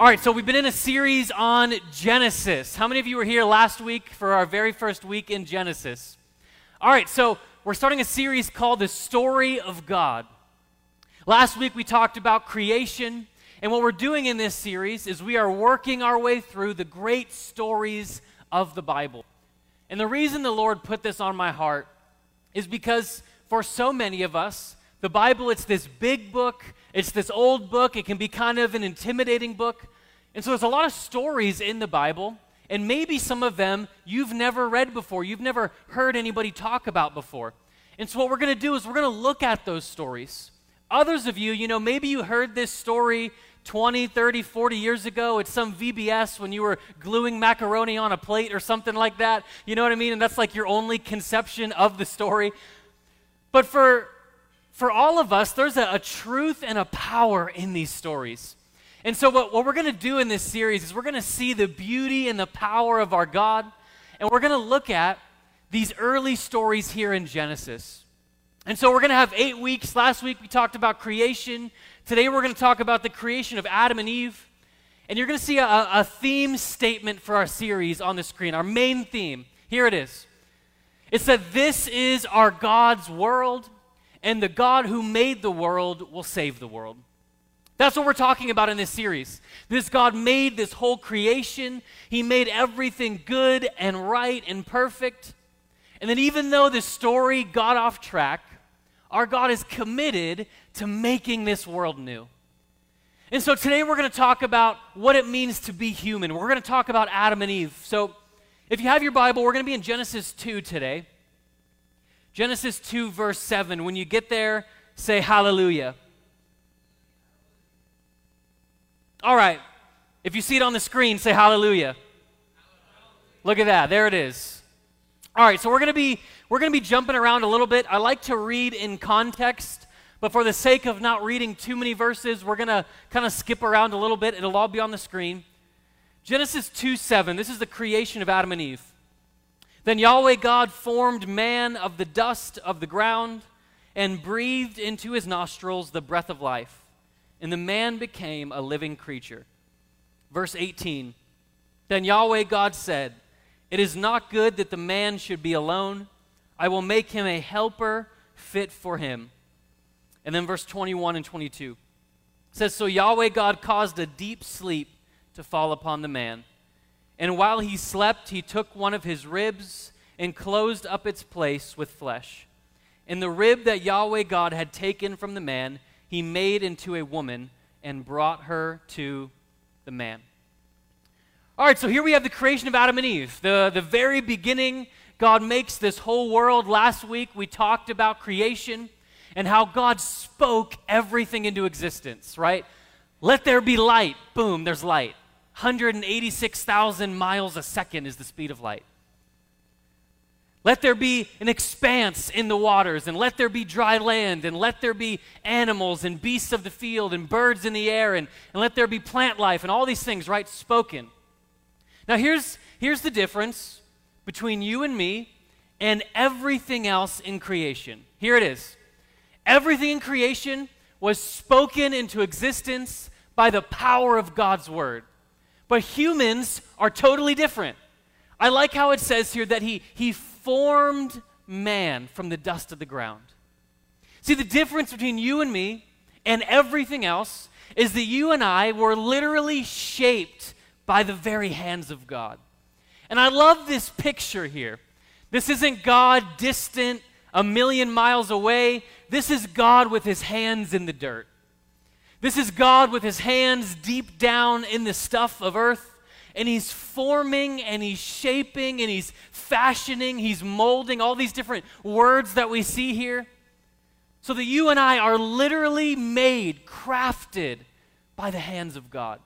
All right, so we've been in a series on Genesis. How many of you were here last week for our very first week in Genesis? All right, so we're starting a series called The Story of God. Last week we talked about creation, and what we're doing in this series is we are working our way through the great stories of the Bible. And the reason the Lord put this on my heart is because for so many of us, the Bible, it's this big book, it's this old book, it can be kind of an intimidating book. And so there's a lot of stories in the Bible, and maybe some of them you've never read before, you've never heard anybody talk about before. And so what we're going to do is we're going to look at those stories. Others of you, you know, maybe you heard this story 20, 30, 40 years ago at some VBS when you were gluing macaroni on a plate or something like that. You know what I mean? And that's like your only conception of the story. But for, for all of us, there's a, a truth and a power in these stories. And so, what, what we're going to do in this series is we're going to see the beauty and the power of our God, and we're going to look at these early stories here in Genesis. And so, we're going to have eight weeks. Last week, we talked about creation. Today, we're going to talk about the creation of Adam and Eve. And you're going to see a, a theme statement for our series on the screen, our main theme. Here it is it said, This is our God's world, and the God who made the world will save the world. That's what we're talking about in this series. This God made this whole creation, He made everything good and right and perfect. And then, even though this story got off track, our God is committed to making this world new. And so today we're going to talk about what it means to be human. We're going to talk about Adam and Eve. So if you have your Bible, we're going to be in Genesis 2 today. Genesis 2, verse 7. When you get there, say hallelujah. All right. If you see it on the screen, say hallelujah. Look at that. There it is. All right, so we're going to be we're going to be jumping around a little bit. I like to read in context, but for the sake of not reading too many verses, we're going to kind of skip around a little bit. It'll all be on the screen. Genesis 2 7, this is the creation of Adam and Eve. Then Yahweh God formed man of the dust of the ground and breathed into his nostrils the breath of life and the man became a living creature. Verse 18 Then Yahweh God said, It is not good that the man should be alone. I will make him a helper fit for him. And then verse 21 and 22 says, So Yahweh God caused a deep sleep to fall upon the man. And while he slept, he took one of his ribs and closed up its place with flesh. And the rib that Yahweh God had taken from the man, he made into a woman and brought her to the man. All right, so here we have the creation of Adam and Eve. The, the very beginning, God makes this whole world. Last week, we talked about creation and how God spoke everything into existence, right? Let there be light. Boom, there's light. 186,000 miles a second is the speed of light. Let there be an expanse in the waters, and let there be dry land, and let there be animals and beasts of the field, and birds in the air, and, and let there be plant life, and all these things, right? Spoken. Now, here's, here's the difference between you and me and everything else in creation. Here it is everything in creation was spoken into existence by the power of God's word. But humans are totally different. I like how it says here that he, he formed man from the dust of the ground. See, the difference between you and me and everything else is that you and I were literally shaped by the very hands of God. And I love this picture here. This isn't God distant, a million miles away. This is God with his hands in the dirt. This is God with his hands deep down in the stuff of earth and he's forming and he's shaping and he's fashioning, he's molding all these different words that we see here. So that you and I are literally made, crafted by the hands of God.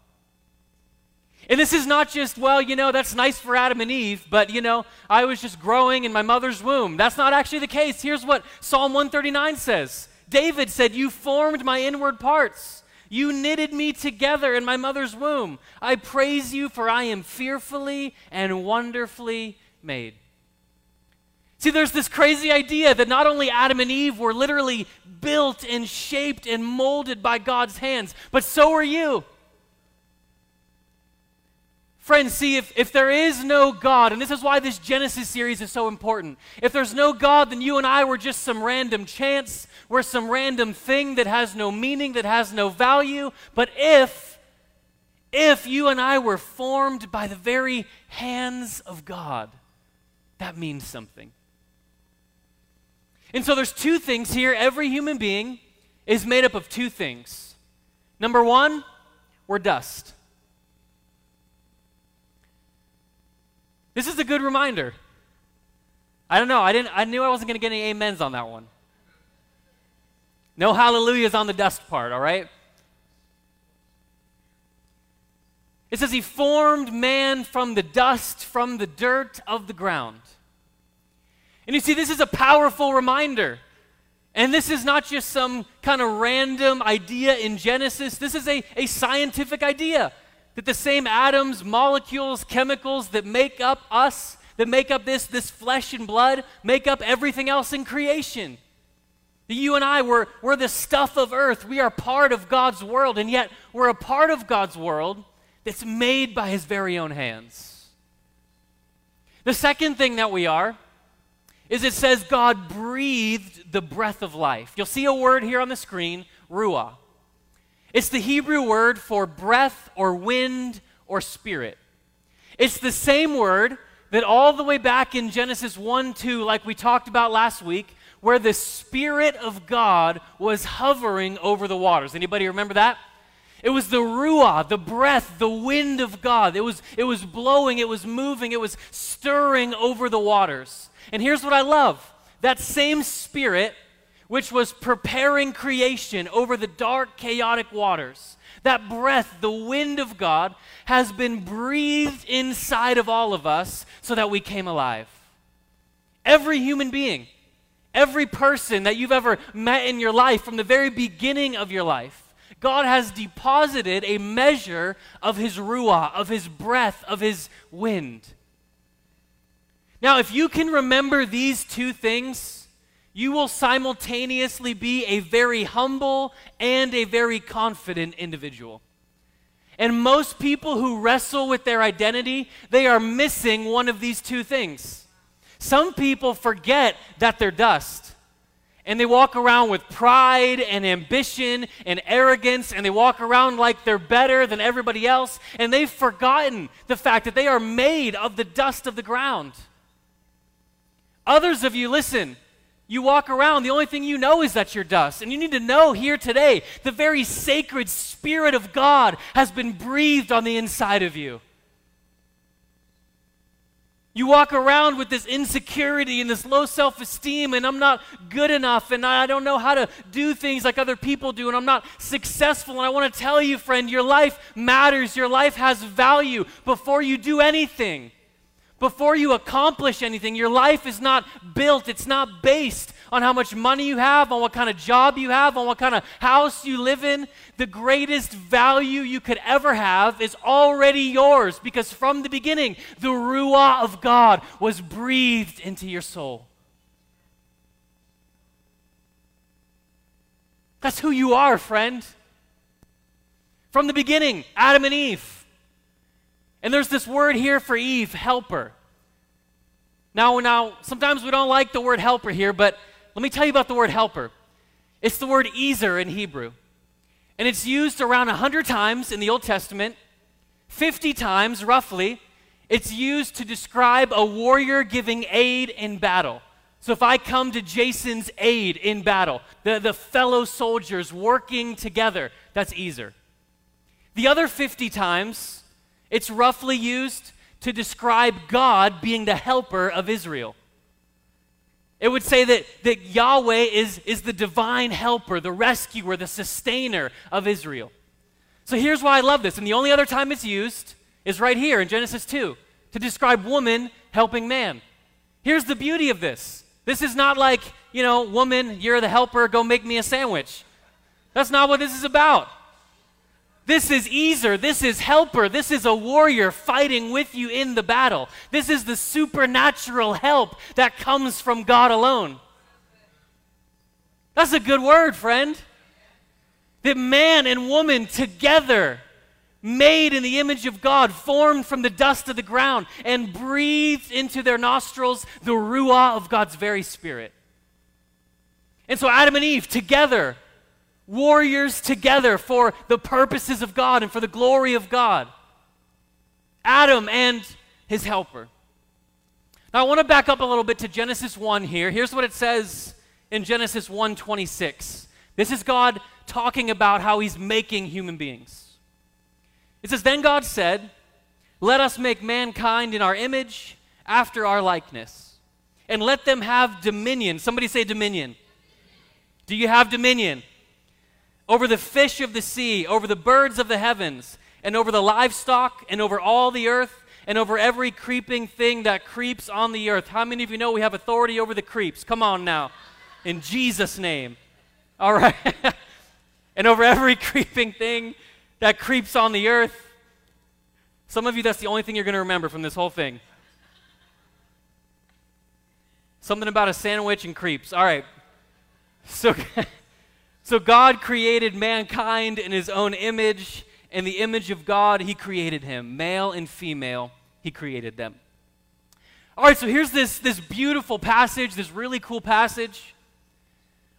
And this is not just, well, you know, that's nice for Adam and Eve, but, you know, I was just growing in my mother's womb. That's not actually the case. Here's what Psalm 139 says David said, You formed my inward parts. You knitted me together in my mother's womb. I praise you, for I am fearfully and wonderfully made. See, there's this crazy idea that not only Adam and Eve were literally built and shaped and molded by God's hands, but so are you. Friends, see, if, if there is no God, and this is why this Genesis series is so important, if there's no God, then you and I were just some random chance, we're some random thing that has no meaning, that has no value. But if, if you and I were formed by the very hands of God, that means something. And so there's two things here. Every human being is made up of two things. Number one, we're dust. This is a good reminder. I don't know. I didn't I knew I wasn't going to get any amens on that one. No hallelujahs on the dust part, all right? It says he formed man from the dust, from the dirt of the ground. And you see, this is a powerful reminder. And this is not just some kind of random idea in Genesis. This is a, a scientific idea that the same atoms, molecules, chemicals that make up us, that make up this, this flesh and blood, make up everything else in creation. You and I, we're, we're the stuff of earth. We are part of God's world, and yet we're a part of God's world that's made by His very own hands. The second thing that we are is it says God breathed the breath of life. You'll see a word here on the screen, ruah. It's the Hebrew word for breath or wind or spirit. It's the same word that all the way back in Genesis 1 2, like we talked about last week, where the Spirit of God was hovering over the waters. Anybody remember that? It was the ruah, the breath, the wind of God. It was, it was blowing, it was moving, it was stirring over the waters. And here's what I love that same Spirit which was preparing creation over the dark, chaotic waters. That breath, the wind of God, has been breathed inside of all of us so that we came alive. Every human being, every person that you've ever met in your life from the very beginning of your life, God has deposited a measure of His ruah, of His breath, of His wind. Now, if you can remember these two things, you will simultaneously be a very humble and a very confident individual. And most people who wrestle with their identity, they are missing one of these two things. Some people forget that they're dust. And they walk around with pride and ambition and arrogance, and they walk around like they're better than everybody else, and they've forgotten the fact that they are made of the dust of the ground. Others of you, listen, you walk around, the only thing you know is that you're dust. And you need to know here today the very sacred Spirit of God has been breathed on the inside of you. You walk around with this insecurity and this low self esteem, and I'm not good enough, and I don't know how to do things like other people do, and I'm not successful. And I want to tell you, friend, your life matters, your life has value before you do anything. Before you accomplish anything, your life is not built, it's not based on how much money you have, on what kind of job you have, on what kind of house you live in. The greatest value you could ever have is already yours because from the beginning, the Ruah of God was breathed into your soul. That's who you are, friend. From the beginning, Adam and Eve. And there's this word here for Eve, helper. Now, now, sometimes we don't like the word helper here, but let me tell you about the word helper. It's the word ezer in Hebrew. And it's used around 100 times in the Old Testament, 50 times roughly. It's used to describe a warrior giving aid in battle. So if I come to Jason's aid in battle, the, the fellow soldiers working together, that's ezer. The other 50 times, it's roughly used to describe God being the helper of Israel. It would say that, that Yahweh is, is the divine helper, the rescuer, the sustainer of Israel. So here's why I love this. And the only other time it's used is right here in Genesis 2 to describe woman helping man. Here's the beauty of this this is not like, you know, woman, you're the helper, go make me a sandwich. That's not what this is about. This is Ezer. This is helper. This is a warrior fighting with you in the battle. This is the supernatural help that comes from God alone. That's a good word, friend. That man and woman together made in the image of God, formed from the dust of the ground, and breathed into their nostrils the Ruah of God's very Spirit. And so Adam and Eve together, warriors together for the purposes of God and for the glory of God. Adam and his helper. Now I want to back up a little bit to Genesis 1 here. Here's what it says in Genesis 1:26. This is God talking about how he's making human beings. It says then God said, "Let us make mankind in our image, after our likeness, and let them have dominion." Somebody say dominion. Do you have dominion? Over the fish of the sea, over the birds of the heavens, and over the livestock, and over all the earth, and over every creeping thing that creeps on the earth. How many of you know we have authority over the creeps? Come on now. In Jesus' name. All right. and over every creeping thing that creeps on the earth. Some of you, that's the only thing you're going to remember from this whole thing. Something about a sandwich and creeps. All right. So, so God created mankind in his own image. In the image of God, he created him. Male and female, he created them. All right, so here's this, this beautiful passage, this really cool passage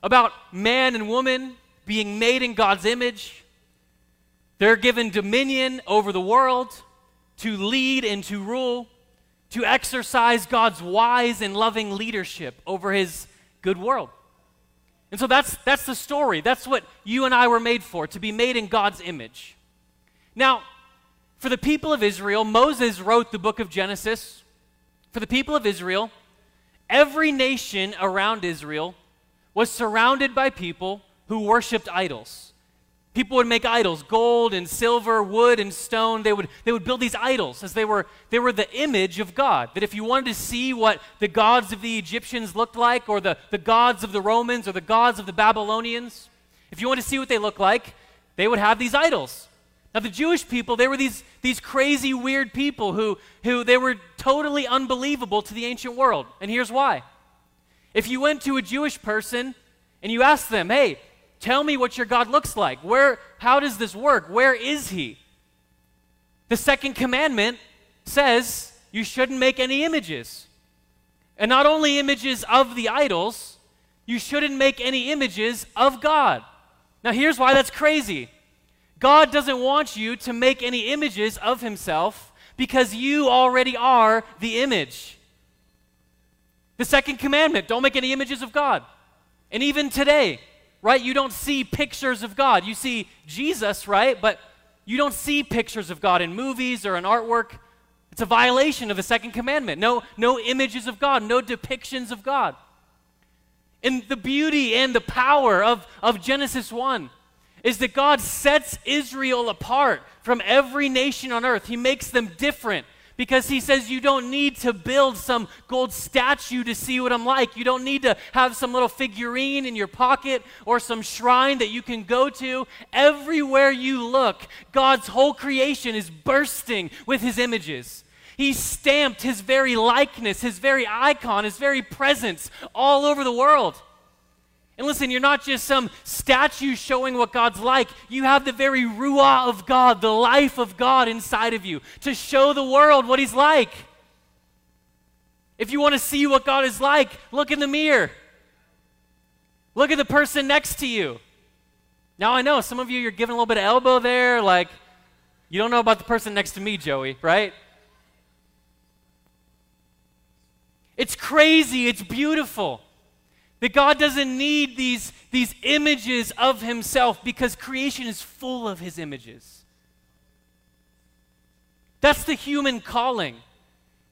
about man and woman being made in God's image. They're given dominion over the world to lead and to rule, to exercise God's wise and loving leadership over his good world. And so that's, that's the story. That's what you and I were made for, to be made in God's image. Now, for the people of Israel, Moses wrote the book of Genesis. For the people of Israel, every nation around Israel was surrounded by people who worshiped idols. People would make idols, gold and silver, wood and stone. They would, they would build these idols as they were, they were the image of God. That if you wanted to see what the gods of the Egyptians looked like, or the, the gods of the Romans, or the gods of the Babylonians, if you wanted to see what they looked like, they would have these idols. Now, the Jewish people, they were these, these crazy, weird people who, who they were totally unbelievable to the ancient world. And here's why. If you went to a Jewish person and you asked them, hey, Tell me what your God looks like. Where, how does this work? Where is he? The second commandment says you shouldn't make any images. And not only images of the idols, you shouldn't make any images of God. Now, here's why that's crazy God doesn't want you to make any images of himself because you already are the image. The second commandment don't make any images of God. And even today, right? You don't see pictures of God. You see Jesus, right? But you don't see pictures of God in movies or in artwork. It's a violation of the second commandment. No, no images of God, no depictions of God. And the beauty and the power of, of Genesis 1 is that God sets Israel apart from every nation on earth. He makes them different because he says you don't need to build some gold statue to see what I'm like. You don't need to have some little figurine in your pocket or some shrine that you can go to. Everywhere you look, God's whole creation is bursting with his images. He stamped his very likeness, his very icon, his very presence all over the world. And listen, you're not just some statue showing what God's like. You have the very Ruah of God, the life of God inside of you to show the world what He's like. If you want to see what God is like, look in the mirror. Look at the person next to you. Now, I know some of you, you're giving a little bit of elbow there, like, you don't know about the person next to me, Joey, right? It's crazy, it's beautiful. That God doesn't need these, these images of Himself because creation is full of His images. That's the human calling.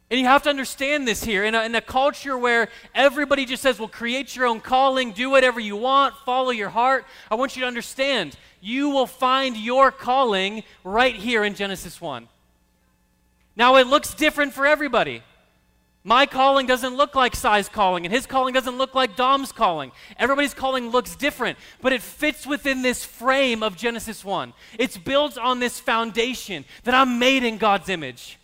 And you have to understand this here. In a, in a culture where everybody just says, well, create your own calling, do whatever you want, follow your heart, I want you to understand you will find your calling right here in Genesis 1. Now, it looks different for everybody. My calling doesn't look like Sai's calling, and his calling doesn't look like Dom's calling. Everybody's calling looks different, but it fits within this frame of Genesis 1. It's built on this foundation that I'm made in God's image.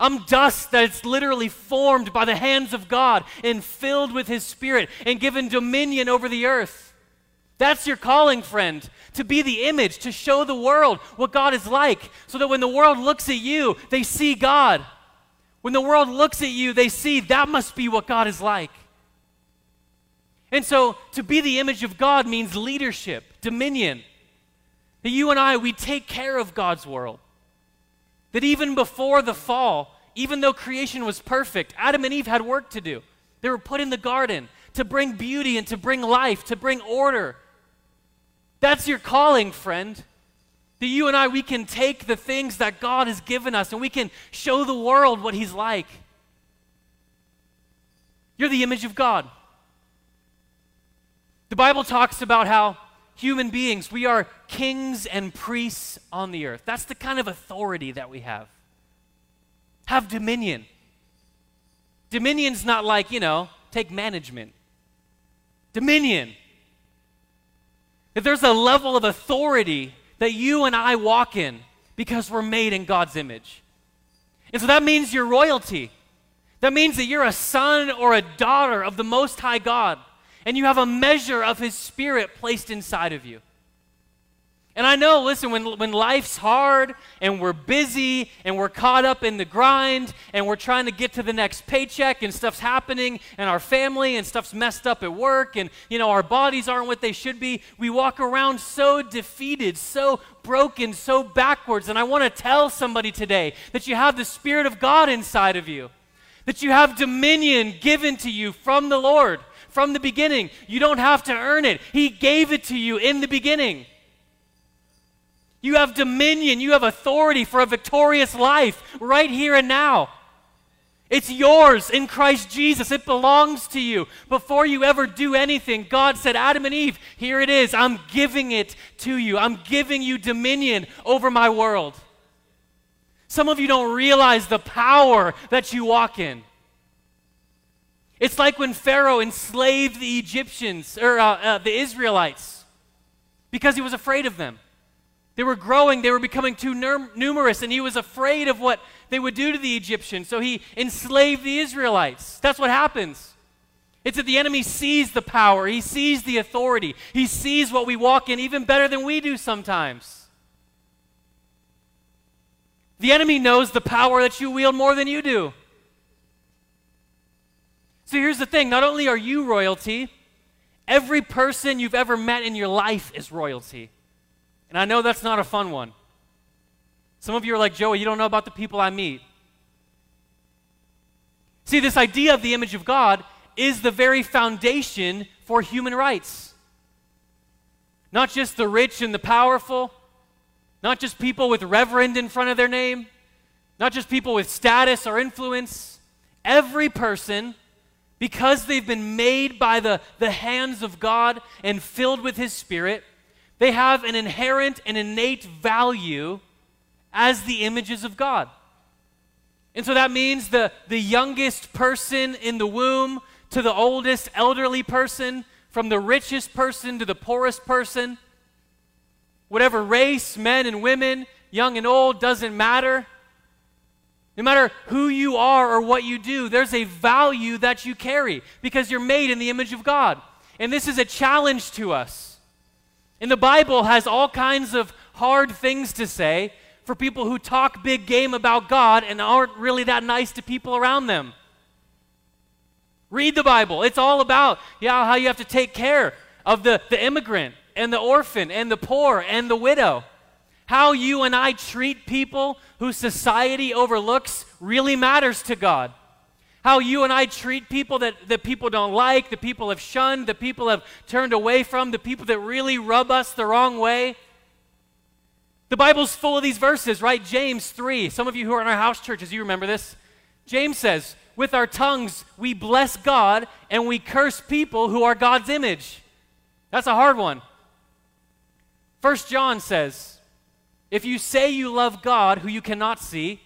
I'm dust that's literally formed by the hands of God and filled with His Spirit and given dominion over the earth. That's your calling, friend, to be the image, to show the world what God is like, so that when the world looks at you, they see God. When the world looks at you, they see that must be what God is like. And so to be the image of God means leadership, dominion. That you and I, we take care of God's world. That even before the fall, even though creation was perfect, Adam and Eve had work to do. They were put in the garden to bring beauty and to bring life, to bring order. That's your calling, friend. That you and I, we can take the things that God has given us and we can show the world what He's like. You're the image of God. The Bible talks about how human beings, we are kings and priests on the earth. That's the kind of authority that we have. Have dominion. Dominion's not like, you know, take management. Dominion. That there's a level of authority that you and I walk in because we're made in God's image. And so that means you're royalty. That means that you're a son or a daughter of the Most High God, and you have a measure of His Spirit placed inside of you. And I know, listen, when, when life's hard and we're busy and we're caught up in the grind and we're trying to get to the next paycheck and stuff's happening and our family and stuff's messed up at work and, you know, our bodies aren't what they should be, we walk around so defeated, so broken, so backwards. And I want to tell somebody today that you have the Spirit of God inside of you, that you have dominion given to you from the Lord from the beginning. You don't have to earn it, He gave it to you in the beginning. You have dominion, you have authority for a victorious life right here and now. It's yours in Christ Jesus. It belongs to you. Before you ever do anything, God said, Adam and Eve, here it is. I'm giving it to you. I'm giving you dominion over my world. Some of you don't realize the power that you walk in. It's like when Pharaoh enslaved the Egyptians, or uh, uh, the Israelites, because he was afraid of them. They were growing, they were becoming too numerous, and he was afraid of what they would do to the Egyptians. So he enslaved the Israelites. That's what happens. It's that the enemy sees the power, he sees the authority, he sees what we walk in even better than we do sometimes. The enemy knows the power that you wield more than you do. So here's the thing not only are you royalty, every person you've ever met in your life is royalty. And I know that's not a fun one. Some of you are like, Joey, you don't know about the people I meet. See, this idea of the image of God is the very foundation for human rights. Not just the rich and the powerful, not just people with reverend in front of their name, not just people with status or influence. Every person, because they've been made by the, the hands of God and filled with His Spirit, they have an inherent and innate value as the images of God. And so that means the, the youngest person in the womb to the oldest elderly person, from the richest person to the poorest person, whatever race, men and women, young and old, doesn't matter. No matter who you are or what you do, there's a value that you carry because you're made in the image of God. And this is a challenge to us. And the Bible has all kinds of hard things to say for people who talk big game about God and aren't really that nice to people around them. Read the Bible. It's all about yeah, how you have to take care of the, the immigrant and the orphan and the poor and the widow. How you and I treat people who society overlooks really matters to God how you and I treat people that, that people don't like, the people have shunned, the people have turned away from, the people that really rub us the wrong way. The Bible's full of these verses, right? James 3. Some of you who are in our house churches, you remember this. James says, With our tongues we bless God and we curse people who are God's image. That's a hard one. First John says, If you say you love God who you cannot see,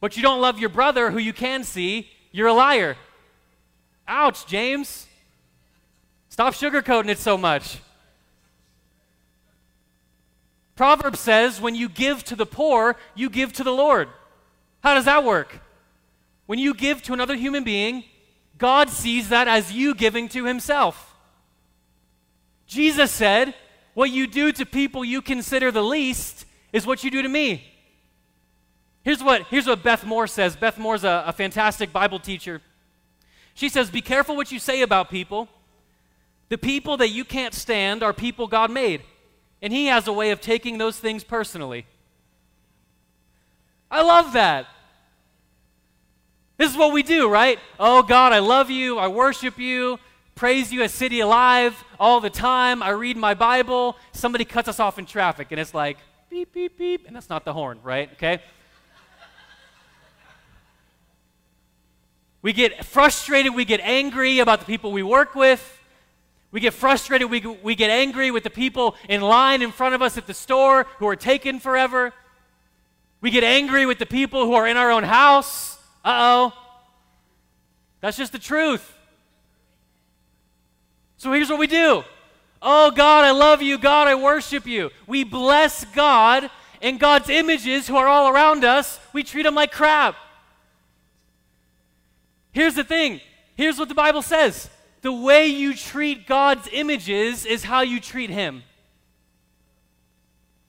but you don't love your brother who you can see, you're a liar. Ouch, James. Stop sugarcoating it so much. Proverbs says when you give to the poor, you give to the Lord. How does that work? When you give to another human being, God sees that as you giving to himself. Jesus said, What you do to people you consider the least is what you do to me. Here's what, here's what Beth Moore says. Beth Moore's a, a fantastic Bible teacher. She says, Be careful what you say about people. The people that you can't stand are people God made, and He has a way of taking those things personally. I love that. This is what we do, right? Oh, God, I love you. I worship you. Praise you at City Alive all the time. I read my Bible. Somebody cuts us off in traffic, and it's like, beep, beep, beep. And that's not the horn, right? Okay? We get frustrated, we get angry about the people we work with. We get frustrated, we, we get angry with the people in line in front of us at the store who are taking forever. We get angry with the people who are in our own house. Uh oh. That's just the truth. So here's what we do Oh, God, I love you. God, I worship you. We bless God and God's images who are all around us. We treat them like crap. Here's the thing here's what the Bible says the way you treat God's images is how you treat Him.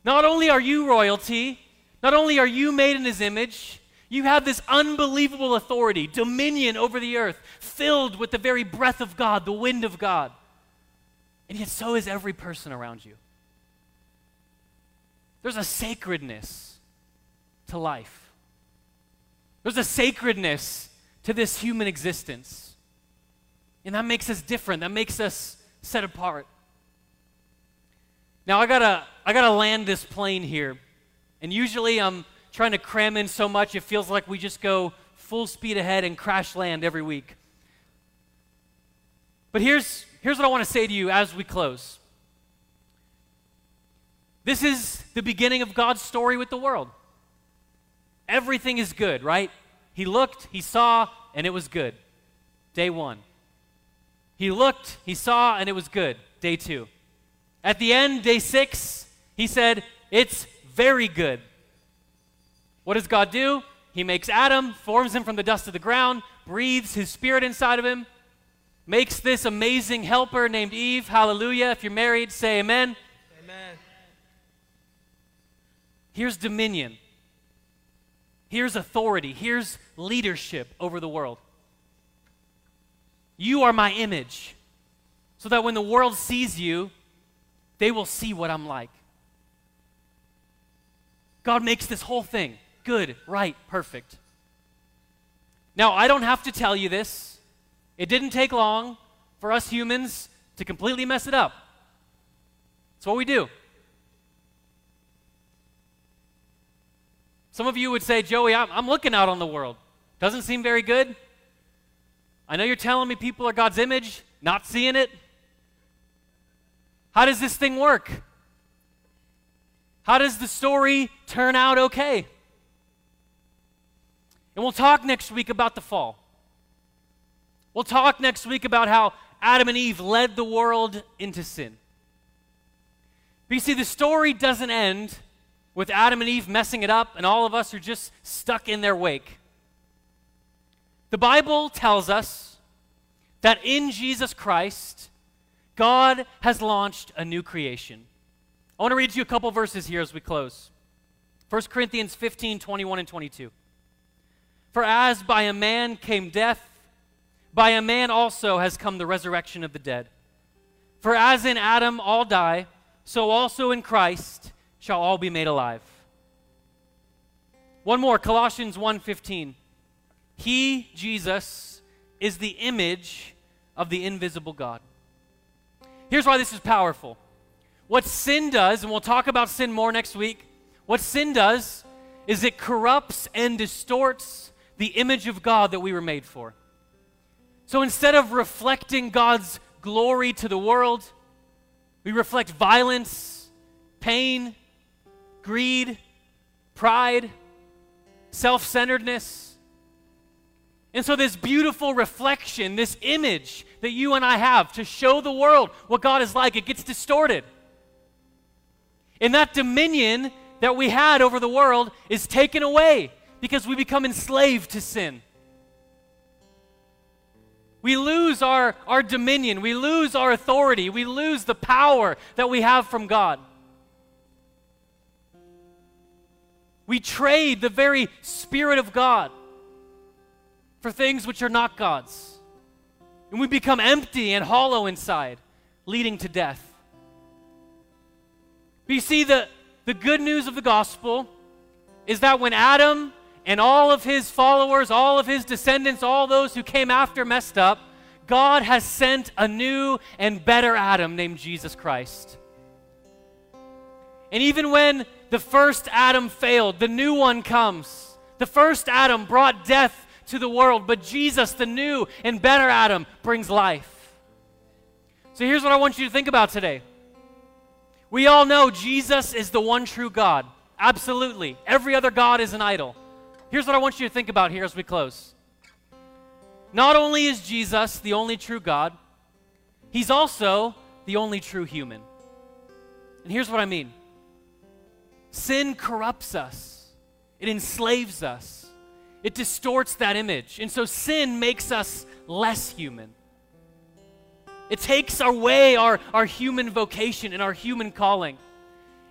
Not only are you royalty, not only are you made in His image, you have this unbelievable authority, dominion over the earth, filled with the very breath of God, the wind of God. And yet, so is every person around you. There's a sacredness to life, there's a sacredness to this human existence. And that makes us different, that makes us set apart. Now I gotta I gotta land this plane here. And usually I'm trying to cram in so much it feels like we just go full speed ahead and crash land every week. But here's here's what I want to say to you as we close. This is the beginning of God's story with the world. Everything is good, right? He looked, he saw, and it was good. Day one. He looked, he saw, and it was good. Day two. At the end, day six, he said, It's very good. What does God do? He makes Adam, forms him from the dust of the ground, breathes his spirit inside of him, makes this amazing helper named Eve. Hallelujah. If you're married, say amen. Amen. Here's dominion. Here's authority. Here's leadership over the world. You are my image, so that when the world sees you, they will see what I'm like. God makes this whole thing good, right, perfect. Now, I don't have to tell you this. It didn't take long for us humans to completely mess it up. That's what we do. Some of you would say, Joey, I'm, I'm looking out on the world. Doesn't seem very good. I know you're telling me people are God's image, not seeing it. How does this thing work? How does the story turn out okay? And we'll talk next week about the fall. We'll talk next week about how Adam and Eve led the world into sin. But you see, the story doesn't end with Adam and Eve messing it up, and all of us are just stuck in their wake. The Bible tells us that in Jesus Christ, God has launched a new creation. I want to read you a couple verses here as we close. 1 Corinthians 15 21 and 22. For as by a man came death, by a man also has come the resurrection of the dead. For as in Adam all die, so also in Christ shall all be made alive. One more, Colossians 1:15. He, Jesus, is the image of the invisible God. Here's why this is powerful. What sin does, and we'll talk about sin more next week, what sin does is it corrupts and distorts the image of God that we were made for. So instead of reflecting God's glory to the world, we reflect violence, pain, greed, pride, self centeredness. And so, this beautiful reflection, this image that you and I have to show the world what God is like, it gets distorted. And that dominion that we had over the world is taken away because we become enslaved to sin. We lose our, our dominion. We lose our authority. We lose the power that we have from God. We trade the very Spirit of God for things which are not God's. And we become empty and hollow inside, leading to death. But you see, the, the good news of the gospel is that when Adam and all of his followers, all of his descendants, all those who came after messed up, God has sent a new and better Adam named Jesus Christ. And even when the first Adam failed, the new one comes. The first Adam brought death to the world, but Jesus, the new and better Adam, brings life. So here's what I want you to think about today. We all know Jesus is the one true God. Absolutely. Every other God is an idol. Here's what I want you to think about here as we close. Not only is Jesus the only true God, he's also the only true human. And here's what I mean sin corrupts us, it enslaves us, it distorts that image. And so sin makes us less human. It takes away our, our human vocation and our human calling.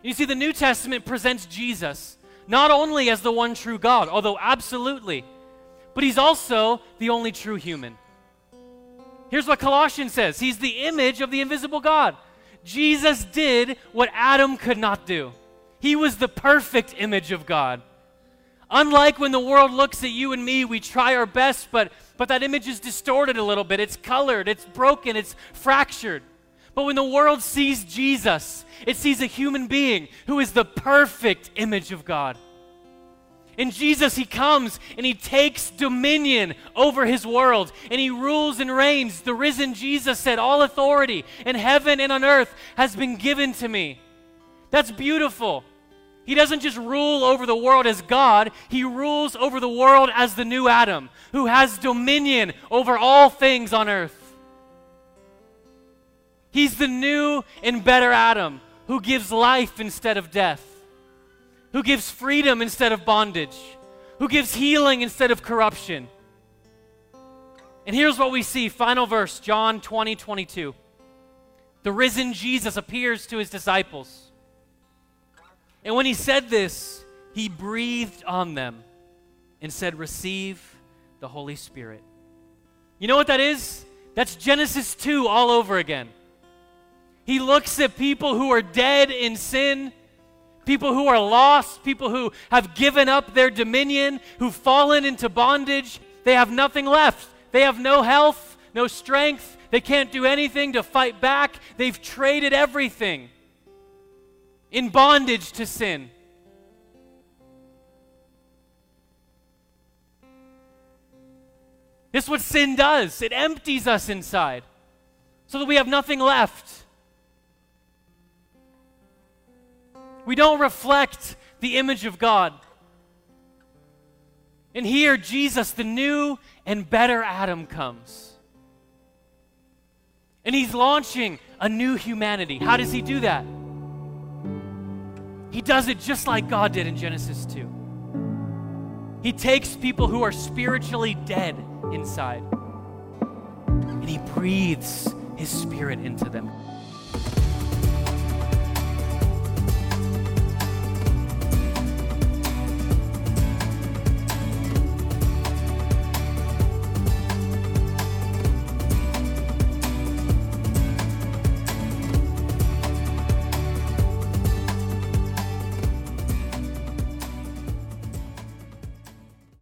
You see, the New Testament presents Jesus not only as the one true God, although absolutely, but he's also the only true human. Here's what Colossians says He's the image of the invisible God. Jesus did what Adam could not do, he was the perfect image of God. Unlike when the world looks at you and me, we try our best, but, but that image is distorted a little bit. It's colored, it's broken, it's fractured. But when the world sees Jesus, it sees a human being who is the perfect image of God. In Jesus, he comes and he takes dominion over his world and he rules and reigns. The risen Jesus said, All authority in heaven and on earth has been given to me. That's beautiful. He doesn't just rule over the world as God, he rules over the world as the new Adam, who has dominion over all things on earth. He's the new and better Adam who gives life instead of death, who gives freedom instead of bondage, who gives healing instead of corruption. And here's what we see final verse, John 20, 22. The risen Jesus appears to his disciples. And when he said this, he breathed on them and said, Receive the Holy Spirit. You know what that is? That's Genesis 2 all over again. He looks at people who are dead in sin, people who are lost, people who have given up their dominion, who've fallen into bondage. They have nothing left. They have no health, no strength. They can't do anything to fight back. They've traded everything in bondage to sin. This is what sin does it empties us inside so that we have nothing left. We don't reflect the image of God. And here, Jesus, the new and better Adam, comes. And he's launching a new humanity. How does he do that? He does it just like God did in Genesis 2. He takes people who are spiritually dead inside and he breathes his spirit into them.